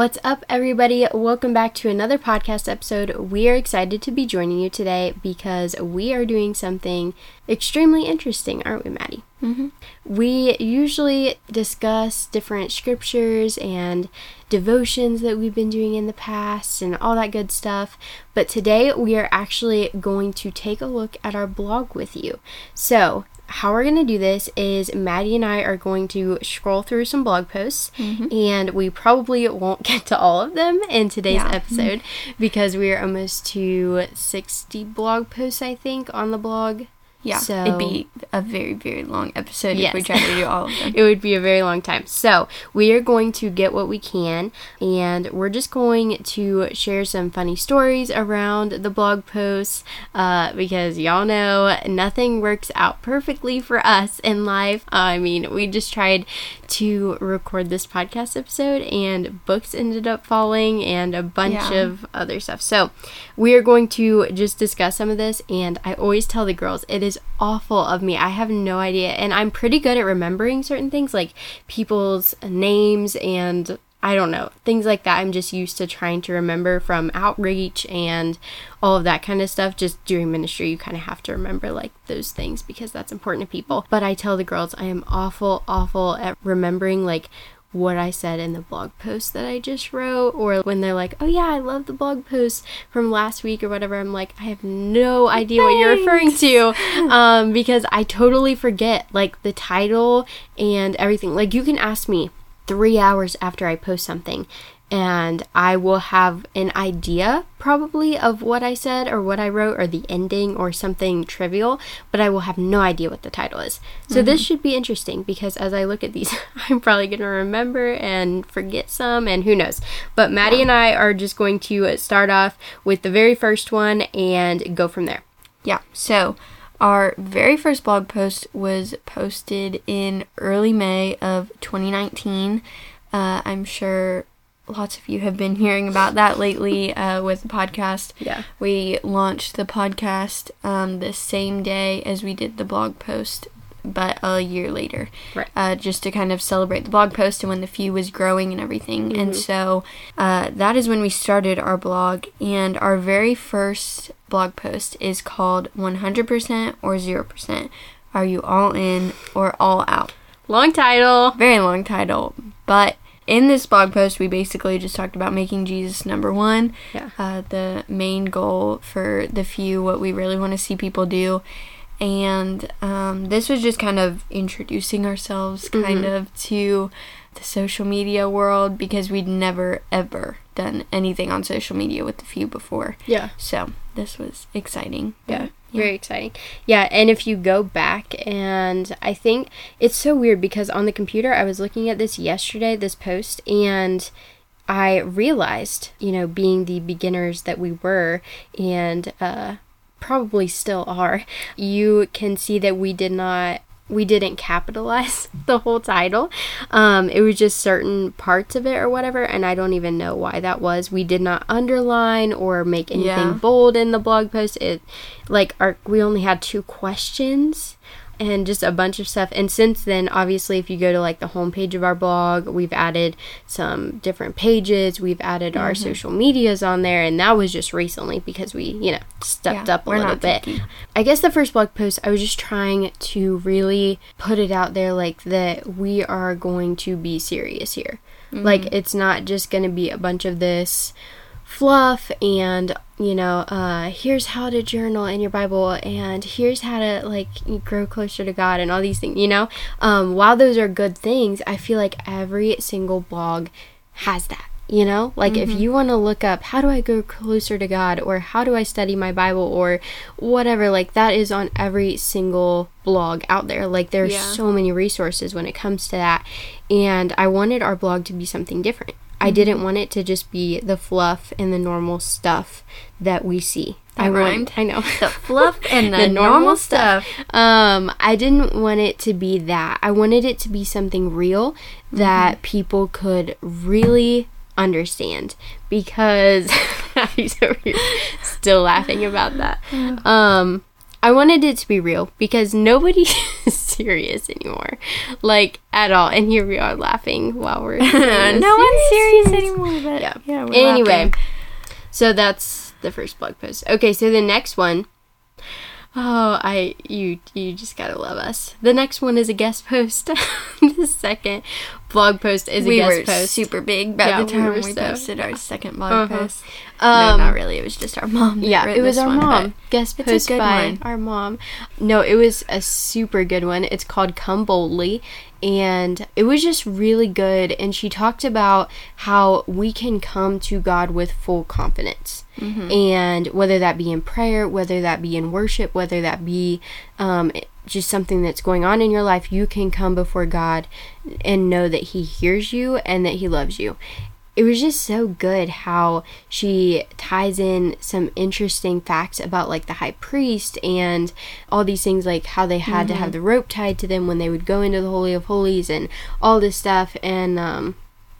What's up, everybody? Welcome back to another podcast episode. We are excited to be joining you today because we are doing something extremely interesting, aren't we, Maddie? Mm-hmm. We usually discuss different scriptures and devotions that we've been doing in the past and all that good stuff. But today we are actually going to take a look at our blog with you. So, how we're going to do this is Maddie and I are going to scroll through some blog posts, Mm-hmm. and we probably won't get to all of them in today's Yeah. episode because we are almost to 60 blog posts, I think, on the blog. Yeah, So- it'd be a very, very long episode if we Yes. tried to do all of them. It would be a very long time. So, we are going to get what we can, and we're just going to share some funny stories around the blog posts uh, because y'all know nothing works out perfectly for us in life. I mean, we just tried to record this podcast episode, and books ended up falling, and a bunch Yeah. of other stuff. So, we are going to just discuss some of this, and I always tell the girls it is awful of me. I have no idea, and I'm pretty good at remembering certain things like people's names and I don't know, things like that. I'm just used to trying to remember from outreach and all of that kind of stuff. Just during ministry, you kind of have to remember like those things because that's important to people. But I tell the girls I am awful, awful at remembering like what I said in the blog post that I just wrote, or when they're like, oh yeah, I love the blog post from last week or whatever. I'm like, I have no idea what you're referring to um, because I totally forget like the title and everything. Like, you can ask me three hours after I post something. And I will have an idea probably of what I said or what I wrote or the ending or something trivial, but I will have no idea what the title is. So this should be interesting because as I look at these, I'm probably going to remember and forget some and who knows. But Maddie and I are just going to start off with the very first one and go from there. Yeah, so our very first blog post was posted in early May of 2019. Uh, I'm sure lots of you have been hearing about that lately uh, with the podcast. Yeah. We launched the podcast um, the same day as we did the blog post, but a year later. Right. Uh, just to kind of celebrate the blog post and when the few was growing and everything. And so uh, that is when we started our blog. And our very first blog post is called 100% or 0%. Are you all in or all out? Long title. Very long title, but in this blog post, we basically just talked about making Jesus number one. Yeah. Uh, the main goal for the few, what we really want to see people do. And um, this was just kind of introducing ourselves, kind of, to the social media world because we'd never, ever done anything on social media with the few before. Yeah. So this was exciting. Yeah. But, Very exciting. Yeah, and if you go back and I think it's so weird because on the computer I was looking at this yesterday, this post, and I realized, you know, being the beginners that we were and uh probably still are, you can see that we did not we didn't capitalize the whole title. Um, it was just certain parts of it or whatever, and I don't even know why that was. We did not underline or make anything Yeah. bold in the blog post. It like our we only had two questions and just a bunch of stuff. And since then, obviously, if you go to like the homepage of our blog, we've added some different pages. We've added our Mm-hmm. social medias on there, and that was just recently because we, you know, stepped Yeah, up a we're little not bit. picky. I guess the first blog post, I was just trying to really put it out there like that we are going to be serious here. Like, it's not just going to be a bunch of this fluff and you know uh here's how to journal in your bible and here's how to like grow closer to god and all these things you know um while those are good things i feel like every single blog has that You know, like if you want to look up how do I go closer to God or how do I study my Bible or whatever, like that is on every single blog out there. Like there's Yeah. so many resources when it comes to that. And I wanted our blog to be something different. I didn't want it to just be the fluff and the normal stuff that we see. That I want- I know. The fluff and the, The normal, normal stuff. Um, I didn't want it to be that. I wanted it to be something real that people could really understand because here still laughing about that. Um, I wanted it to be real because nobody is serious anymore, like at all. And here we are laughing while we're no this. one's serious anymore. But Yeah. yeah. Anyway, laughing. so that's the first blog post. Okay, so the next one. Oh, I you you just gotta love us. The next one is a guest post. the second blog post is a we guest were post. super big by Yeah, the time were we, so- posted our second blog Uh-huh. post. Um, no, not really. It was just our mom. Yeah, it was our one, mom. Guest it's a post good by one. our mom. No, it was a super good one. It's called Come Boldly. And it was just really good. And she talked about how we can come to God with full confidence. Mm-hmm. And whether that be in prayer, whether that be in worship, whether that be um, just something that's going on in your life, you can come before God and know that He hears you and that He loves you it was just so good how she ties in some interesting facts about like the high priest and all these things like how they had to have the rope tied to them when they would go into the holy of holies and all this stuff and um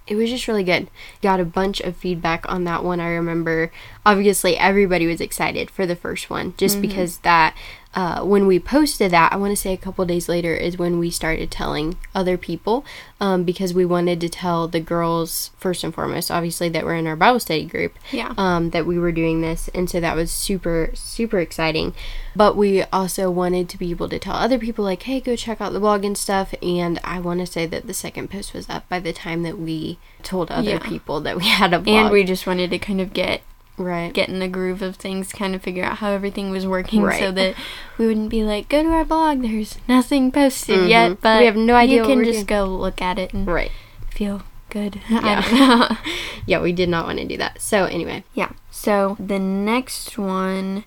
it was just really good. Got a bunch of feedback on that one. I remember obviously everybody was excited for the first one just because that uh, when we posted that, I want to say a couple days later is when we started telling other people um, because we wanted to tell the girls first and foremost, obviously that were in our Bible study group, Yeah. um, that we were doing this, and so that was super super exciting. But we also wanted to be able to tell other people like, hey, go check out the blog and stuff. And I want to say that the second post was up by the time that we told other Yeah. people that we had a blog. and we just wanted to kind of get right. get in the groove of things, kind of figure out how everything was working, so that we wouldn't be like, go to our blog. There's nothing posted yet, Mhm. but We have no idea You can just doing. go look at it and right. feel good. Yeah. I don't know. Yeah, we did not want to do that. So anyway, Yeah. So the next one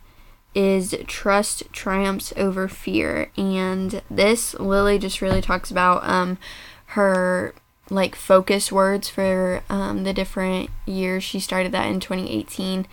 is trust triumphs over fear, and this Lily just really talks about um her like focus words for um, the different years. She started that in 2018,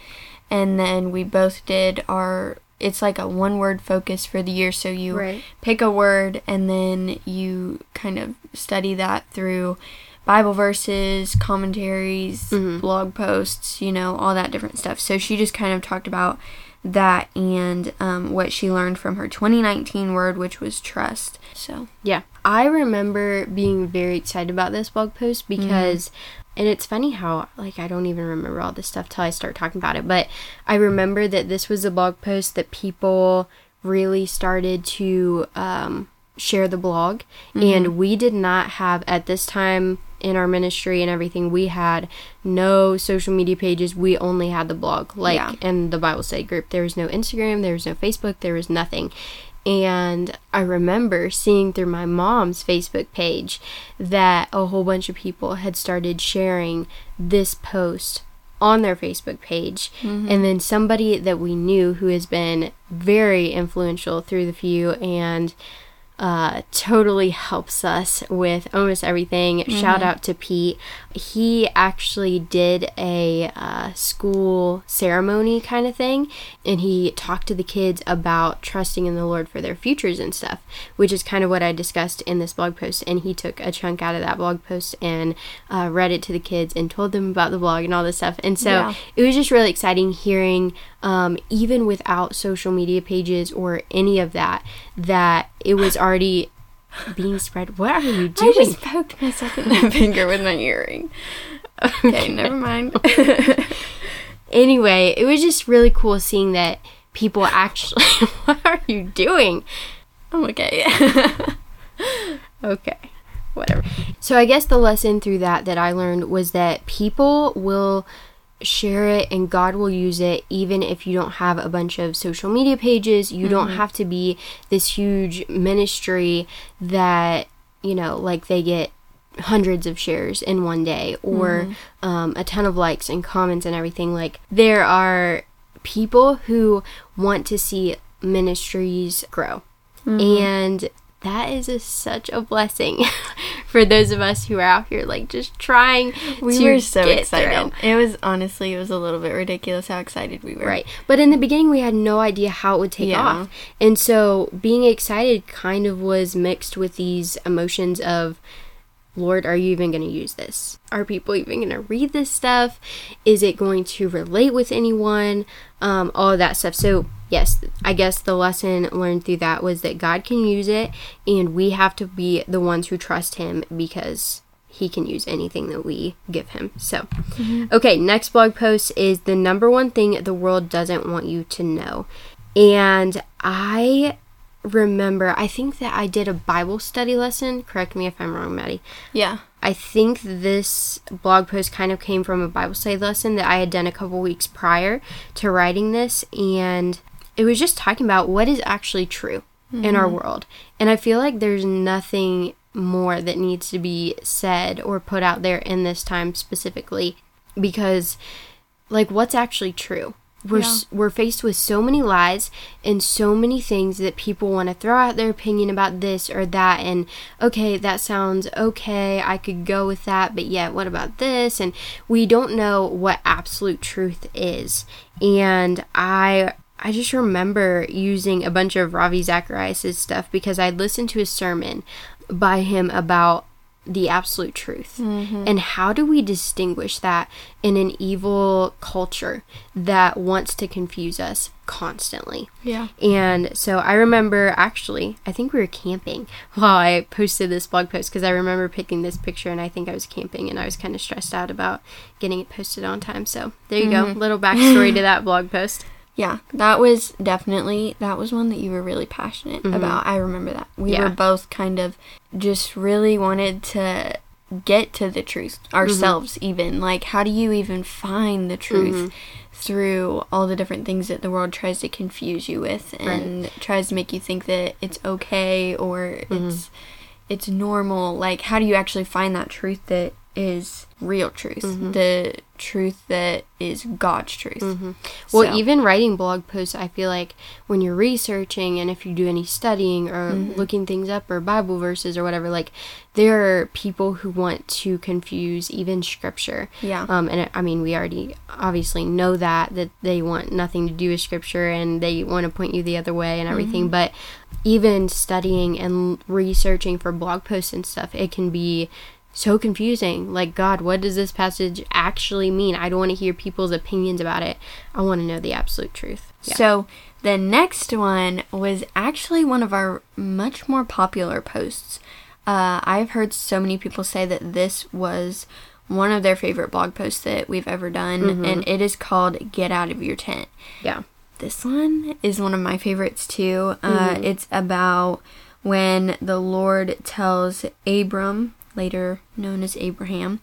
and then we both did our. It's like a one word focus for the year, so you Right. pick a word and then you kind of study that through Bible verses, commentaries, Mhm. blog posts, you know, all that different stuff. So she just kind of talked about that and um, what she learned from her 2019 word, which was trust. So, Yeah. I remember being very excited about this blog post because and it's funny how like I don't even remember all this stuff till I start talking about it, but I remember that this was a blog post that people really started to um, share the blog. And we did not have at this time in our ministry and everything we had no social media pages. We only had the blog like Yeah. and the bible study group. There was no instagram. There was no facebook. There was nothing and I remember seeing through my mom's Facebook page that a whole bunch of people had started sharing this post on their Facebook page. Mm-hmm. And then somebody that we knew who has been very influential through the few and uh, totally helps us with almost everything. Shout out to Pete. He actually did a uh, school ceremony kind of thing, and he talked to the kids about trusting in the Lord for their futures and stuff, which is kind of what I discussed in this blog post. And he took a chunk out of that blog post and uh, read it to the kids and told them about the blog and all this stuff. And so Yeah. it was just really exciting hearing, um, even without social media pages or any of that, that it was already being spread. What are you doing? I just poked myself in the finger with my earring. Okay, never mind. anyway, it was just really cool seeing that people actually. what are you doing? I'm okay. Okay, whatever. So I guess the lesson through that that I learned was that people will share it and God will use it even if you don't have a bunch of social media pages. You don't mm-hmm. have to be this huge ministry that, you know, like they get hundreds of shares in one day or mm-hmm. um, a ton of likes and comments and everything. Like, there are people who want to see ministries grow. Mm-hmm. And that is a, such a blessing for those of us who are out here, like, just trying We to were so excited. through. It was honestly, it was a little bit ridiculous how excited we were. Right. But in the beginning, we had no idea how it would take Yeah. off. And so being excited kind of was mixed with these emotions of, Lord, are you even going to use this? Are people even going to read this stuff? Is it going to relate with anyone? Um, all of that stuff. So, yes, I guess the lesson learned through that was that God can use it, and we have to be the ones who trust Him because He can use anything that we give Him. So, mm-hmm. okay, next blog post is the number one thing the world doesn't want you to know. And I remember, I think that I did a Bible study lesson. Correct me if I'm wrong, Maddie. Yeah. I think this blog post kind of came from a Bible study lesson that I had done a couple weeks prior to writing this. And it was just talking about what is actually true in our mm-hmm. world. And I feel like there's nothing more that needs to be said or put out there in this time specifically because, like, what's actually true? We're, s we're faced with so many lies and so many things that people want to throw out their opinion about this or that and okay that sounds okay i could go with that but yet what about this and we don't know what absolute truth is and i i just remember using a bunch of ravi zacharias' stuff because i'd listened to a sermon by him about the absolute truth. Mm-hmm. And how do we distinguish that in an evil culture that wants to confuse us constantly? Yeah. And so I remember actually, I think we were camping while I posted this blog post because I remember picking this picture and I think I was camping and I was kind of stressed out about getting it posted on time. So there you go, mm-hmm. little backstory to that blog post. Yeah, that was definitely that was one that you were really passionate mm-hmm. about. I remember that. We Yeah. were both kind of just really wanted to get to the truth mm-hmm. ourselves even. Like how do you even find the truth mm-hmm. through all the different things that the world tries to confuse you with and tries to make you think that it's okay or it's it's normal. Like how do you actually find that truth that is real truth? Mm-hmm. The truth that is God's truth. Mm-hmm. Well, So- even writing blog posts, I feel like when you're researching and if you do any studying or mm-hmm. looking things up or Bible verses or whatever, like there are people who want to confuse even scripture. Yeah. Um, and I mean, we already obviously know that that they want nothing to do with scripture and they want to point you the other way and everything. But even studying and researching for blog posts and stuff, it can be so confusing. Like, God, what does this passage actually mean? I don't want to hear people's opinions about it. I want to know the absolute truth. Yeah. So the next one was actually one of our much more popular posts. Uh, I've heard so many people say that this was one of their favorite blog posts that we've ever done, and it is called Get Out of Your Tent. yeah. This one is one of my favorites too. Uh, It's about when the Lord tells Abram, later known as Abraham,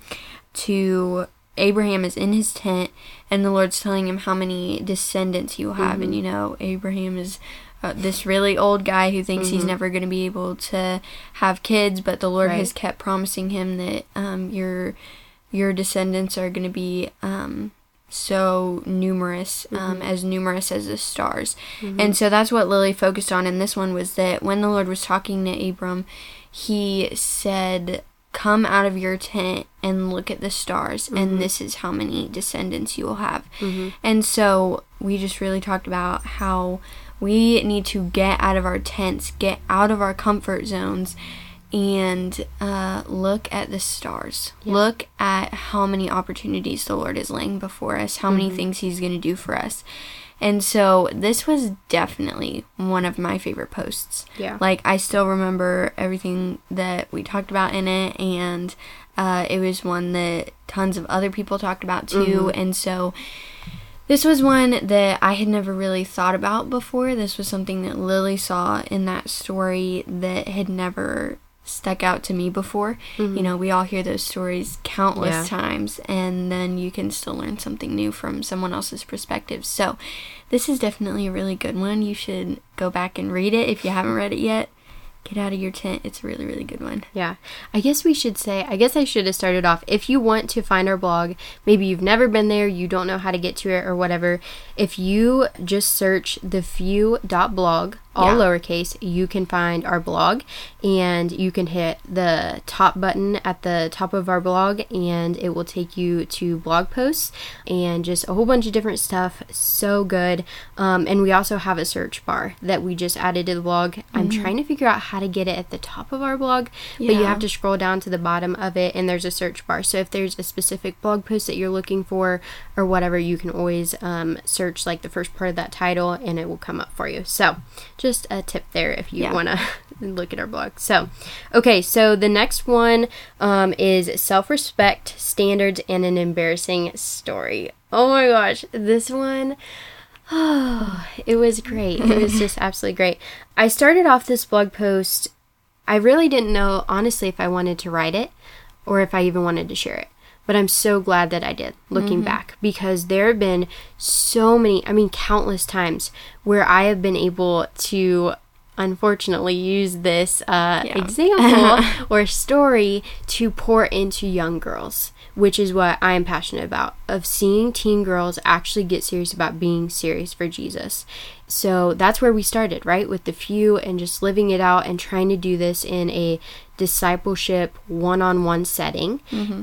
to Abraham is in his tent, and the Lord's telling him how many descendants he will have. And you know, Abraham is uh, this really old guy who thinks he's never going to be able to have kids, but the Lord has kept promising him that um, your your descendants are going to be um, so numerous, um, as numerous as the stars. And so that's what Lily focused on in this one was that when the Lord was talking to Abram, he said, Come out of your tent and look at the stars, and mm-hmm. this is how many descendants you will have. Mm-hmm. And so we just really talked about how we need to get out of our tents, get out of our comfort zones, and uh, look at the stars. Look at how many opportunities the Lord is laying before us, how many mm-hmm. things He's going to do for us. And so this was definitely one of my favorite posts. Yeah. Like, I still remember everything that we talked about in it, and uh, it was one that tons of other people talked about too. And so this was one that I had never really thought about before. This was something that Lily saw in that story that had never stuck out to me before. Mm-hmm. You know, we all hear those stories countless Yeah. times, and then you can still learn something new from someone else's perspective. So, this is definitely a really good one. You should go back and read it if you haven't read it yet. get out of your tent. It's a really, really good one. Yeah. I guess we should say, I guess I should have started off. If you want to find our blog, maybe you've never been there, you don't know how to get to it or whatever, if you just search the few.blog, all Yeah. lowercase, you can find our blog and you can hit the top button at the top of our blog and it will take you to blog posts and just a whole bunch of different stuff. So good. Um, and we also have a search bar that we just added to the blog. I'm trying to figure out how to get it at the top of our blog, but you have to scroll down to the bottom of it and there's a search bar. So if there's a specific blog post that you're looking for or whatever, you can always um, search like the first part of that title and it will come up for you. So just a tip there if you Yeah. want to look at our blog. So, okay, so the next one um, is self respect, standards, and an embarrassing story. Oh my gosh, this one. Oh, it was great. It was just absolutely great. I started off this blog post. I really didn't know, honestly, if I wanted to write it or if I even wanted to share it. But I'm so glad that I did, looking back, because there have been so many, I mean, countless times where I have been able to unfortunately use this uh, Yeah. example or story to pour into young girls, which is what I am passionate about of seeing teen girls actually get serious about being serious for Jesus. So that's where we started, right? With the few and just living it out and trying to do this in a discipleship one on one setting.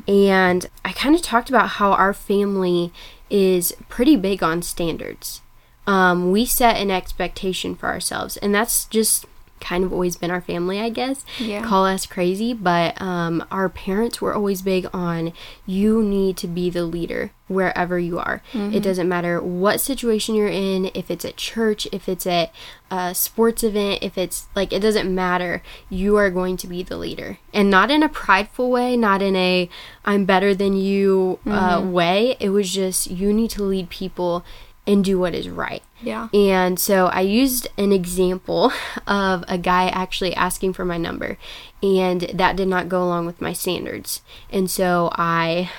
And I kind of talked about how our family is pretty big on standards um, we set an expectation for ourselves and that's just kind of always been our family i guess Yeah. call us crazy but um, our parents were always big on you need to be the leader wherever you are. It doesn't matter what situation you're in if it's at church if it's at a sports event if it's like it doesn't matter. You are going to be the leader. And not in a prideful way not in a i'm better than you uh, way. It was just you need to lead people and do what is right. Yeah. And so I used an example of a guy actually asking for my number, and that did not go along with my standards. And so I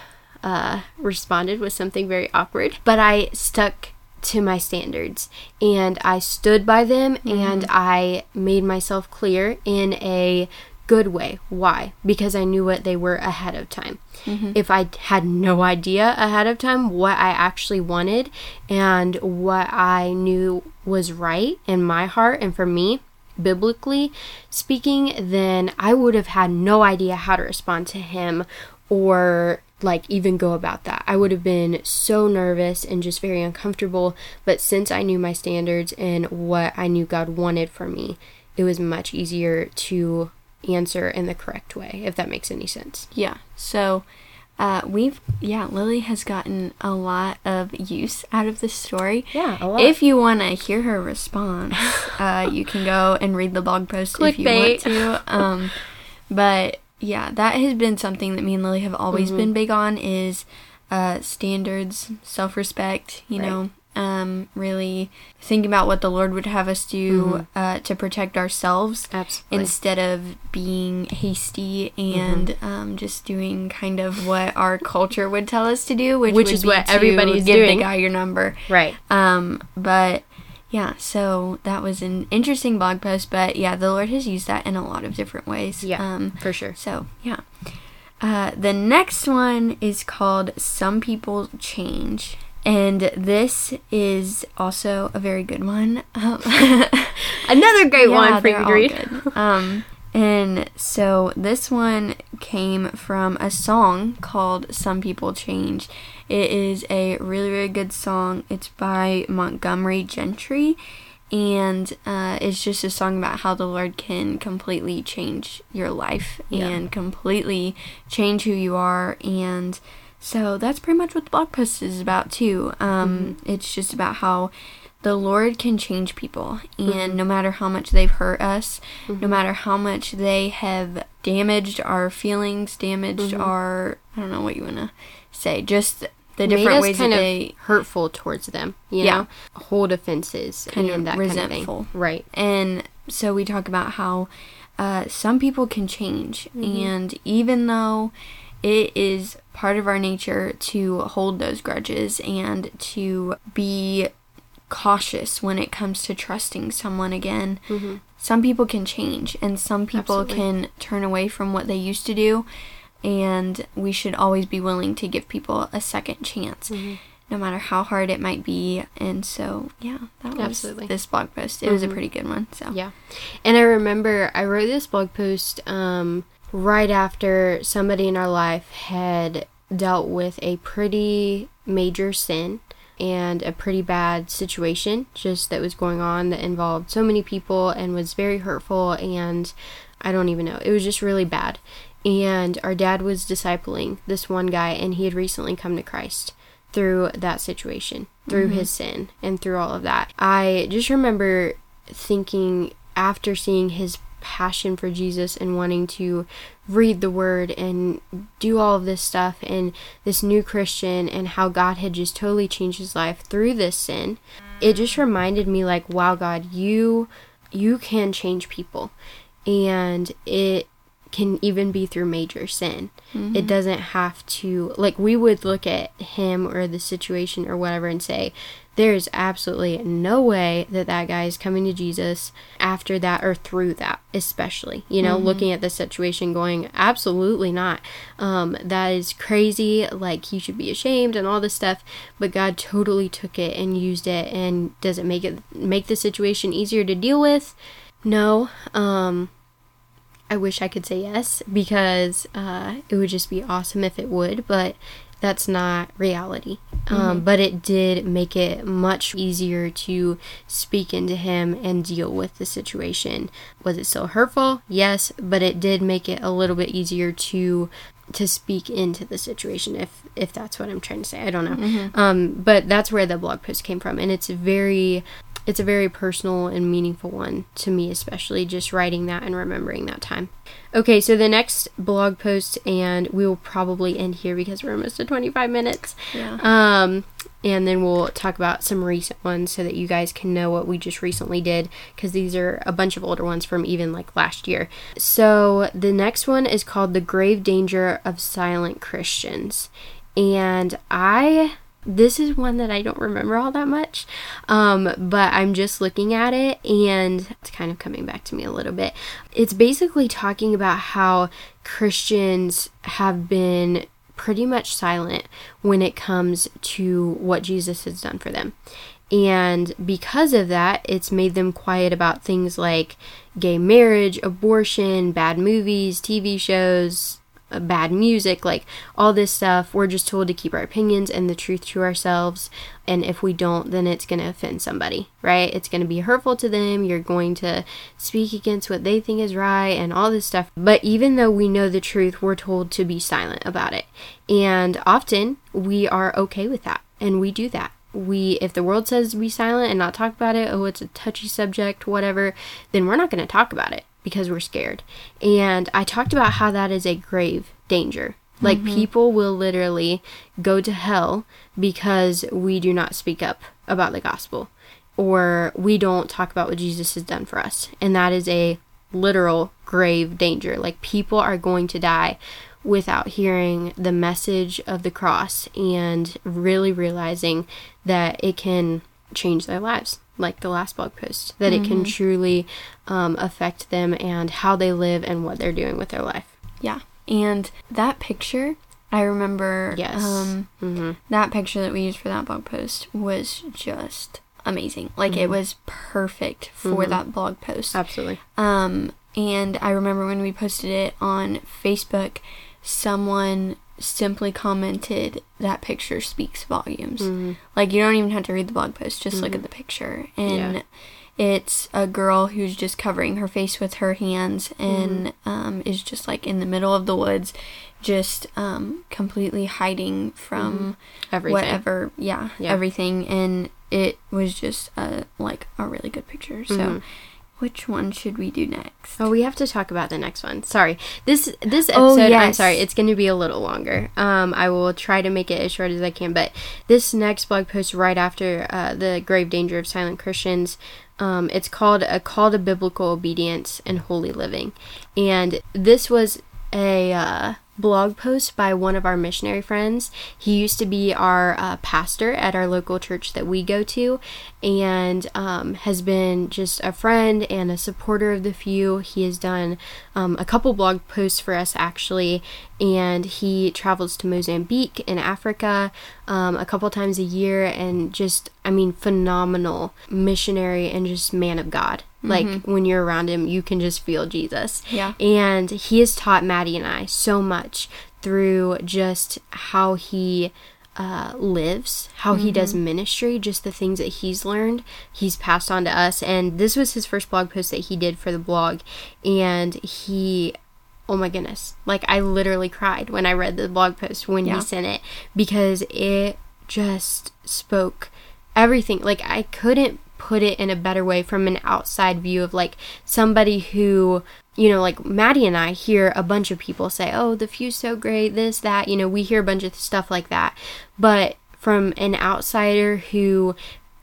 uh, responded with something very awkward, but I stuck to my standards and I stood by them and I made myself clear in a good way. Why? Because I knew what they were ahead of time. Mm-hmm. If I had no idea ahead of time what I actually wanted and what I knew was right in my heart and for me, biblically speaking, then I would have had no idea how to respond to him or like even go about that. I would have been so nervous and just very uncomfortable, but since I knew my standards and what I knew God wanted for me, it was much easier to answer in the correct way, if that makes any sense. Yeah. So uh, we've yeah, Lily has gotten a lot of use out of this story. Yeah, a lot. If you want to hear her response, uh, you can go and read the blog post if you want to. Um, but yeah, that has been something that me and Lily have always Mm-hmm. been big on is uh, standards, self respect. You Right. know, um, really thinking about what the Lord would have us do uh, to protect ourselves Mm-hmm. Absolutely. instead of being hasty and Mm-hmm. um, just doing kind of what our culture would tell us to do, which, Which would is be what everybody's give doing. the guy your number. right. Um, but yeah, so that was an interesting blog post. But yeah, the Lord has used that in a lot of different ways. Yeah, Um, for sure. so yeah. Uh, the next one is called Some People Change. And this is also a very good one. Um, Another great yeah, one for you to read. Um, and so this one came from a song called Some People Change. It is a really, really good song. It's by Montgomery Gentry. And uh, it's just a song about how the Lord can completely change your life Yeah. and completely change who you are. And so that's pretty much what the blog post is about, too. Um, It's just about how the Lord can change people, and no matter how much they've hurt us, no matter how much they have damaged our feelings, damaged our I don't know what you want to say, just the different ways kind that of they hurtful towards them. You Yeah. know, hold offenses Kind of and that resentful. kind of thing. Right. And so we talk about how uh, some people can change, Mm-hmm. and even though it is part of our nature to hold those grudges and to be cautious when it comes to trusting someone again. Mm-hmm. Some people can change, and some people Absolutely. can turn away from what they used to do, and we should always be willing to give people a second chance. Mm-hmm. No matter how hard it might be, and so yeah, that was Absolutely. this blog post. It was a mm-hmm. pretty good one. So Yeah. And I remember I wrote this blog post um, right after somebody in our life had dealt with a pretty major sin and a pretty bad situation just that was going on that involved so many people and was very hurtful and I don't even know. It was just really bad. And our dad was discipling this one guy and he had recently come to Christ through that situation, through mm-hmm. his sin and through all of that. I just remember thinking after seeing his passion for Jesus and wanting to read the word and do all of this stuff and this new Christian and how God had just totally changed his life through this sin. It just reminded me like wow God, you you can change people and it can even be through major sin. It mm-hmm. doesn't have to like we would look at him or the situation or whatever and say there's absolutely no way that that guy is coming to Jesus after that or through that, especially. You know, looking at the situation going, absolutely not. Um, that is crazy. Like, he should be ashamed and all this stuff. But God totally took it and used it. And does it make it make the situation easier to deal with? No. Um, I wish I could say yes because uh, it would just be awesome if it would, but that's not reality. Um, but it did make it much easier to speak into him and deal with the situation. Was it still hurtful? Yes, but it did make it a little bit easier to to speak into the situation if if that's what I'm trying to say. I don't know. Um, but that's where the blog post came from, and it's very it's a very personal and meaningful one to me, especially just writing that and remembering that time. Okay, so the next blog post, and we will probably end here because we're almost at 25 minutes. Yeah. Um, and then we'll talk about some recent ones so that you guys can know what we just recently did because these are a bunch of older ones from even like last year. So the next one is called The Grave Danger of Silent Christians. And I this is one that I don't remember all that much, um, but I'm just looking at it and it's kind of coming back to me a little bit. It's basically talking about how Christians have been pretty much silent when it comes to what Jesus has done for them. And because of that, it's made them quiet about things like gay marriage, abortion, bad movies, TV shows, Uh, bad music, like all this stuff. We're just told to keep our opinions and the truth to ourselves. And if we don't, then it's going to offend somebody, right? It's going to be hurtful to them. You're going to speak against what they think is right and all this stuff. But even though we know the truth, we're told to be silent about it. And often we are okay with that. And we do that we if the world says be silent and not talk about it oh it's a touchy subject whatever then we're not going to talk about it because we're scared. And i talked about how that is a grave danger. Like mm-hmm. people will literally go to hell because we do not speak up about the gospel or we don't talk about what jesus has done for us. And that is a literal grave danger. Like people are going to die without hearing the message of the cross and really realizing that it can change their lives like the last blog post that it can truly um, affect them and how they live and what they're doing with their life Yeah. And that picture, I remember Yes. um hmm that picture that we used for that blog post was just amazing. Like it was perfect for that blog post. absolutely Um and I remember when we posted it on Facebook, someone simply commented that picture speaks volumes. Mm-hmm. Like you don't even have to read the blog post, just look at mm-hmm. the picture. And Yeah. it's a girl who's just covering her face with her hands and mm-hmm. um, is just like in the middle of the woods, just um, completely hiding from everything whatever, yeah, Yeah. everything. And it was just a, like a really good picture. So, which one should we do next? Oh, we have to talk about the next one. Sorry. This this Oh, episode, I'm sorry, it's going to be a little longer. Um, I will try to make it as short as I can, but this next blog post right after uh, the grave danger of silent Christians, um, it's called a call to biblical obedience and holy living, and this was a uh, blog post by one of our missionary friends. He used to be our uh, pastor at our local church that we go to and um, has been just a friend and a supporter of the few. He has done um, a couple blog posts for us actually, and he travels to Mozambique in Africa um, a couple times a year and just, I mean, phenomenal missionary and just man of God. Like Mm-hmm. when you're around him, you can just feel Jesus. Yeah. And he has taught Maddie and I so much through just how he uh, lives, how he does ministry, just the things that he's learned, he's passed on to us. And this was his first blog post that he did for the blog. And he, oh my goodness, like I literally cried when I read the blog post when Yeah. he sent it because it just spoke everything. Like I couldn't put it in a better way from an outside view of like somebody who you know like maddie and i hear a bunch of people say oh the few's so great this that you know we hear a bunch of stuff like that. But from an outsider who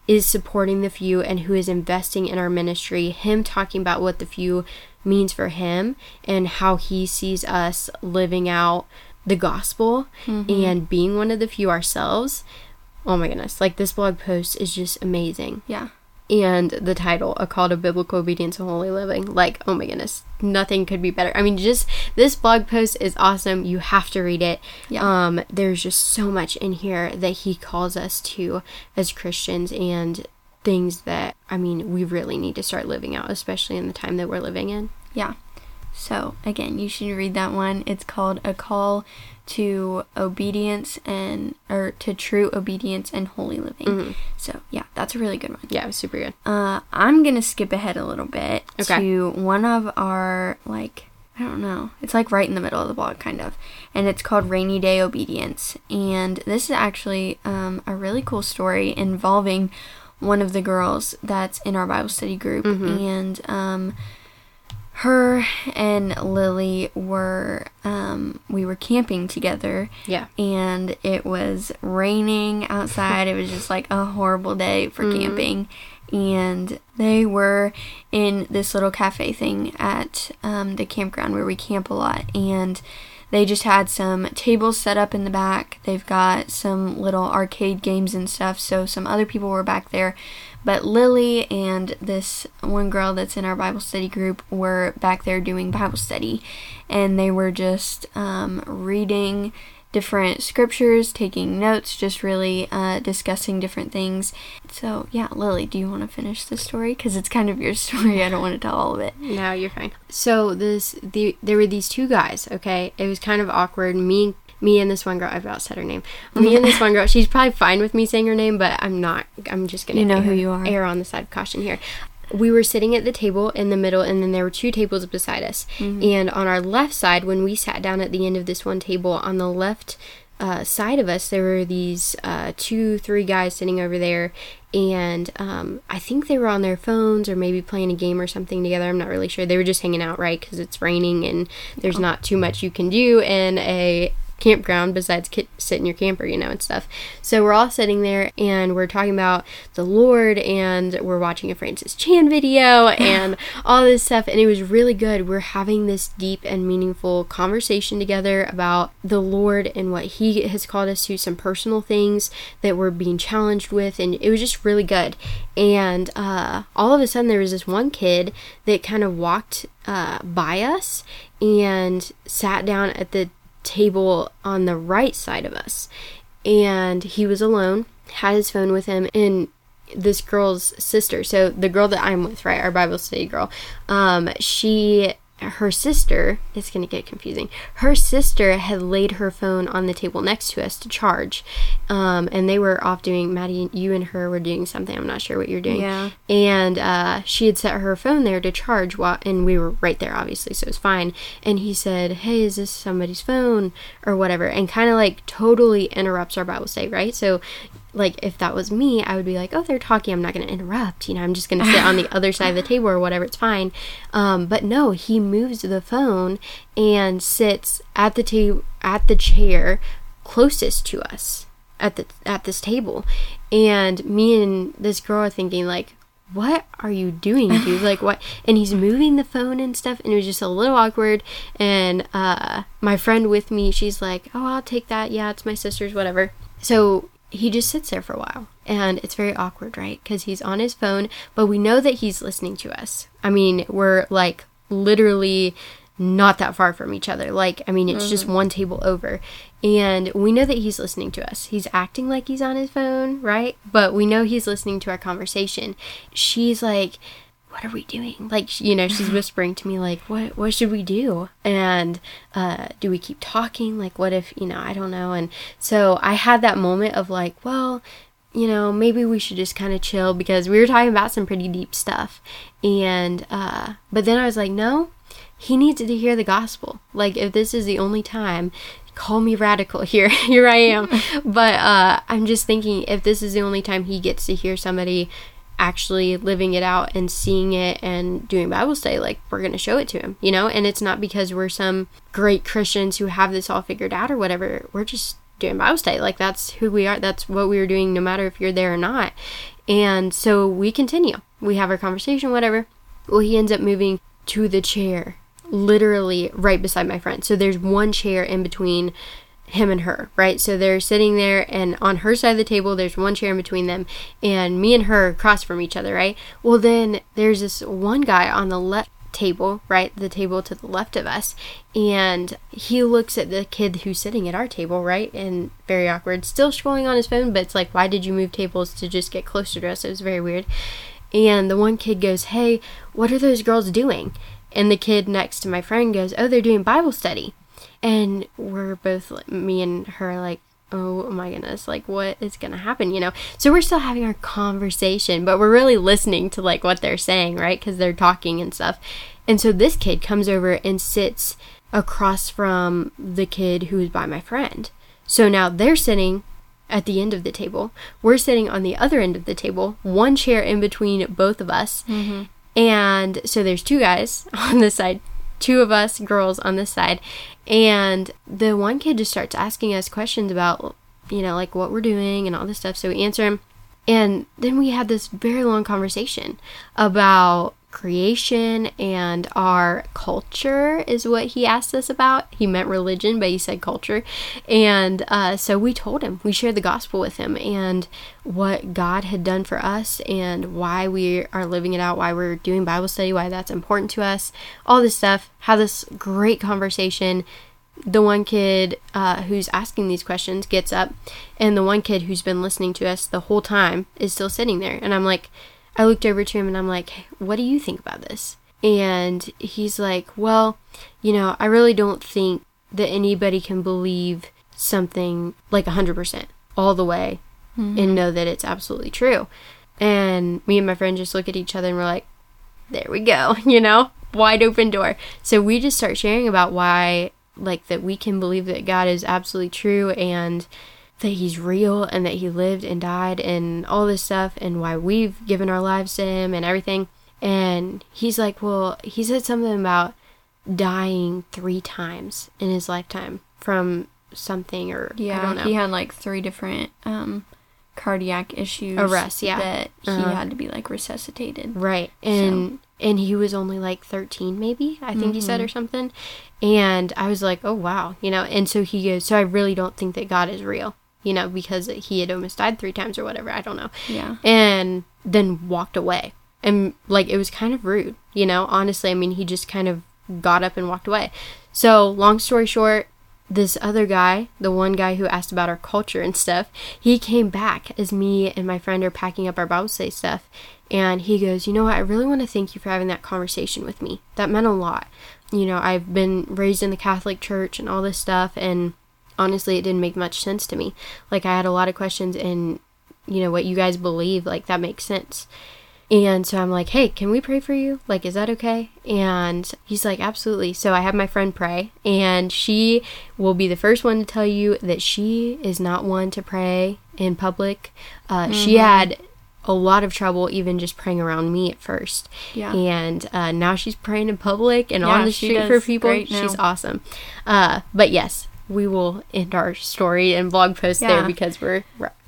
is supporting the few and who is investing in our ministry him talking about what the few means for him and how he sees us living out the gospel mm-hmm. and being one of the few ourselves oh my goodness like this blog post is just amazing. Yeah. And the title a call to biblical obedience and holy living like oh my goodness nothing could be better i mean just this blog post is awesome you have to read it Yeah. um there's just so much in here that he calls us to as christians and things that i mean we really need to start living out especially in the time that we're living in Yeah. So, again, you should read that one. It's called A Call to Obedience and, or to True Obedience and Holy Living. Mm-hmm. So, yeah, that's a really good one. yeah it was super good Uh, I'm to skip ahead a little bit Okay. to one of our, like, I don't know. It's like right in the middle of the blog, kind of. And it's called Rainy Day Obedience. And this is actually um, a really cool story involving one of the girls that's in our Bible study group. And um, her and Lily were, um, we were camping together. yeah And it was raining outside. it was just like a horrible day for camping. And they were in this little cafe thing at um, the campground where we camp a lot. And they just had some tables set up in the back. They've got some little arcade games and stuff. So some other people were back there. But Lily and this one girl that's in our Bible study group were back there doing Bible study. And they were just um, reading different scriptures, taking notes, just really uh, discussing different things. So, yeah, Lily, do you want to finish the story? Because it's kind of your story. I don't want to tell all of it. No, you're fine. So this the there were these two guys, okay? It was kind of awkward. Me me and this one girl, I've about said her name. Me and this one girl, she's probably fine with me saying her name, but I'm not. I'm just gonna You know err, who you are. err on the side of caution here. We were sitting at the table in the middle, and then there were two tables beside us. Mm-hmm. And on our left side, when we sat down at the end of this one table, on the left uh, side of us, there were these uh, two, three guys sitting over there, and um, I think they were on their phones or maybe playing a game or something together. I'm not really sure. They were just hanging out, right? Because it's raining and there's not too much you can do in a campground besides ki- sit in your camper, you know, and stuff. So we're all sitting there and we're talking about the Lord and we're watching a Francis Chan video and all this stuff. And it was really good. We're having this deep and meaningful conversation together about the Lord and what He has called us to, some personal things that we're being challenged with. And it was just really good. And uh, all of a sudden, there was this one kid that kind of walked uh, by us and sat down at the table on the right side of us. And he was alone, had his phone with him, and this girl's sister, so the girl that I'm with, right, our Bible study girl, um, she her sister it's going to get confusing. Her sister had laid her phone on the table next to us to charge. Um, and they were off doing maddie you and her were doing something. I'm not sure what you're doing. Yeah. and uh, she had set her phone there to charge while and we were right there obviously so it was fine. And he said hey is this somebody's phone? or whatever. And kind of like totally interrupts our bible study right? So like if that was me i would be like oh they're talking i'm not going to interrupt you know i'm just going to sit on the other side of the table or whatever it's fine um, but no he moves the phone and sits at the table at the chair closest to us at the at this table and me and this girl are thinking like what are you doing, dude? like, what? And he's moving the phone and stuff, and it was just a little awkward. And uh, my friend with me, she's like, oh, I'll take that. Yeah, it's my sister's, whatever. So he just sits there for a while. And it's very awkward, right? Because he's on his phone, but we know that he's listening to us. I mean, we're like literally not that far from each other. Like, I mean, it's mm-hmm. just one table over. And we know that he's listening to us. He's acting like he's on his phone, right? But we know he's listening to our conversation. She's like, what are we doing? Like, you know, she's whispering to me, like, what, what should we do? And, uh, do we keep talking? Like, what if, you know, I don't know. And so I had that moment of like, well, you know, maybe we should just kind of chill because we were talking about some pretty deep stuff. And, uh, but then I was like, no, he needs to hear the gospel. Like, if this is the only time call me radical here here i am but uh, i'm just thinking if this is the only time he gets to hear somebody actually living it out and seeing it and doing bible study like we're going to show it to him you know? And it's not because we're some great christians who have this all figured out or whatever. We're just doing bible study. Like that's who we are. That's what we are doing no matter if you're there or not. And so we continue. We have our conversation whatever. Well he ends up moving to the chair literally right beside my friend. So there's one chair in between him and her, right? So they're sitting there, and on her side of the table, there's one chair in between them, and me and her across from each other, right? Well, then there's this one guy on the left table, right? The table to the left of us, and he looks at the kid who's sitting at our table, right? And very awkward, still scrolling on his phone, but it's like, why did you move tables to just get closer to us? It was very weird. And the one kid goes, Hey, what are those girls doing? And the kid next to my friend goes, Oh, they're doing Bible study. And we're both, me and her, like, oh my goodness, like what is gonna happen, you know? So we're still having our conversation, but we're really listening to like what they're saying, right? Because they're talking and stuff. And so this kid comes over and sits across from the kid who is by my friend. So now they're sitting at the end of the table. We're sitting on the other end of the table, one chair in between both of us. Mm-hmm. And so there's two guys on this side, two of us girls on this side. And the one kid just starts asking us questions about, you know, like what we're doing and all this stuff. So we answer him. And then we had this very long conversation about creation and our culture is what he asked us about. He meant religion, but he said culture. And uh, so we told him, we shared the gospel with him and what God had done for us and why we are living it out, why we're doing Bible study, why that's important to us, all this stuff. Had this great conversation. The one kid uh, who's asking these questions gets up, and the one kid who's been listening to us the whole time is still sitting there. And I'm like, I looked over to him and I'm like, what do you think about this? And he's like, well, you know, I really don't think that anybody can believe something like 100% all the way mm-hmm. and know that it's absolutely true. And me and my friend just look at each other and we're like, there we go, you know, wide open door. So we just start sharing about why, like, that we can believe that God is absolutely true and that he's real and that he lived and died and all this stuff and why we've given our lives to him and everything. And he's like, well, he said something about dying three times in his lifetime from something or yeah, he had like three different um, cardiac issues, arrests, yeah, that he uh had to be like resuscitated, right? And so. and he was only like thirteen, maybe I think mm-hmm. he said or something. And I was like, oh wow, you know. And so he goes, so I really don't think that God is real you know, because he had almost died three times or whatever. I don't know. Yeah. And then walked away. And like it was kind of rude, you know, honestly. I mean, he just kind of got up and walked away. So, long story short, this other guy, the one guy who asked about our culture and stuff, he came back as me and my friend are packing up our Bible study stuff. And he goes, You know what? I really want to thank you for having that conversation with me. That meant a lot. You know, I've been raised in the Catholic Church and all this stuff. And honestly it didn't make much sense to me like i had a lot of questions and you know what you guys believe like that makes sense and so i'm like hey can we pray for you like is that okay and he's like absolutely so i have my friend pray and she will be the first one to tell you that she is not one to pray in public uh, mm-hmm. she had a lot of trouble even just praying around me at first. Yeah. And uh, now she's praying in public and yeah, on the street for people. She's awesome. Uh, but yes, we will end our story and blog post yeah. there because we're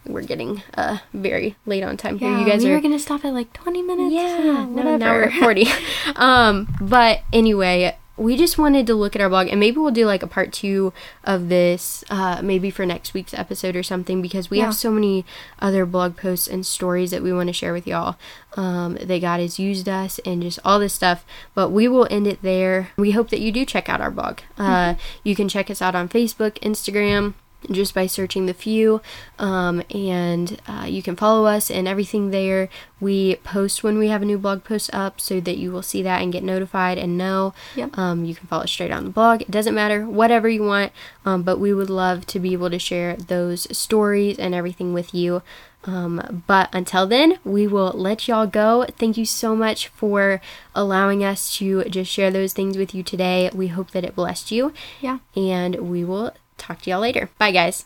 we're getting uh very late on time here. Yeah, You guys are we are were gonna stop at like 20 minutes. yeah, no, whatever. now we're at 40. um, but anyway, we just wanted to look at our blog and maybe we'll do like a part two of this, uh, maybe for next week's episode or something because we Yeah. have so many other blog posts and stories that we want to share with y'all. Um, that God has used us and just all this stuff. But we will end it there. We hope that you do check out our blog. Uh, you can check us out on Facebook, Instagram, just by searching the few um, and uh, you can follow us and everything there we post when we have a new blog post up so that you will see that and get notified and know Yep. um, you can follow straight on the blog it doesn't matter whatever you want um, but we would love to be able to share those stories and everything with you um, but until then, we will let y'all go. Thank you so much for allowing us to just share those things with you today. We hope that it blessed you Yeah. and we will Talk to y'all later. Bye, guys.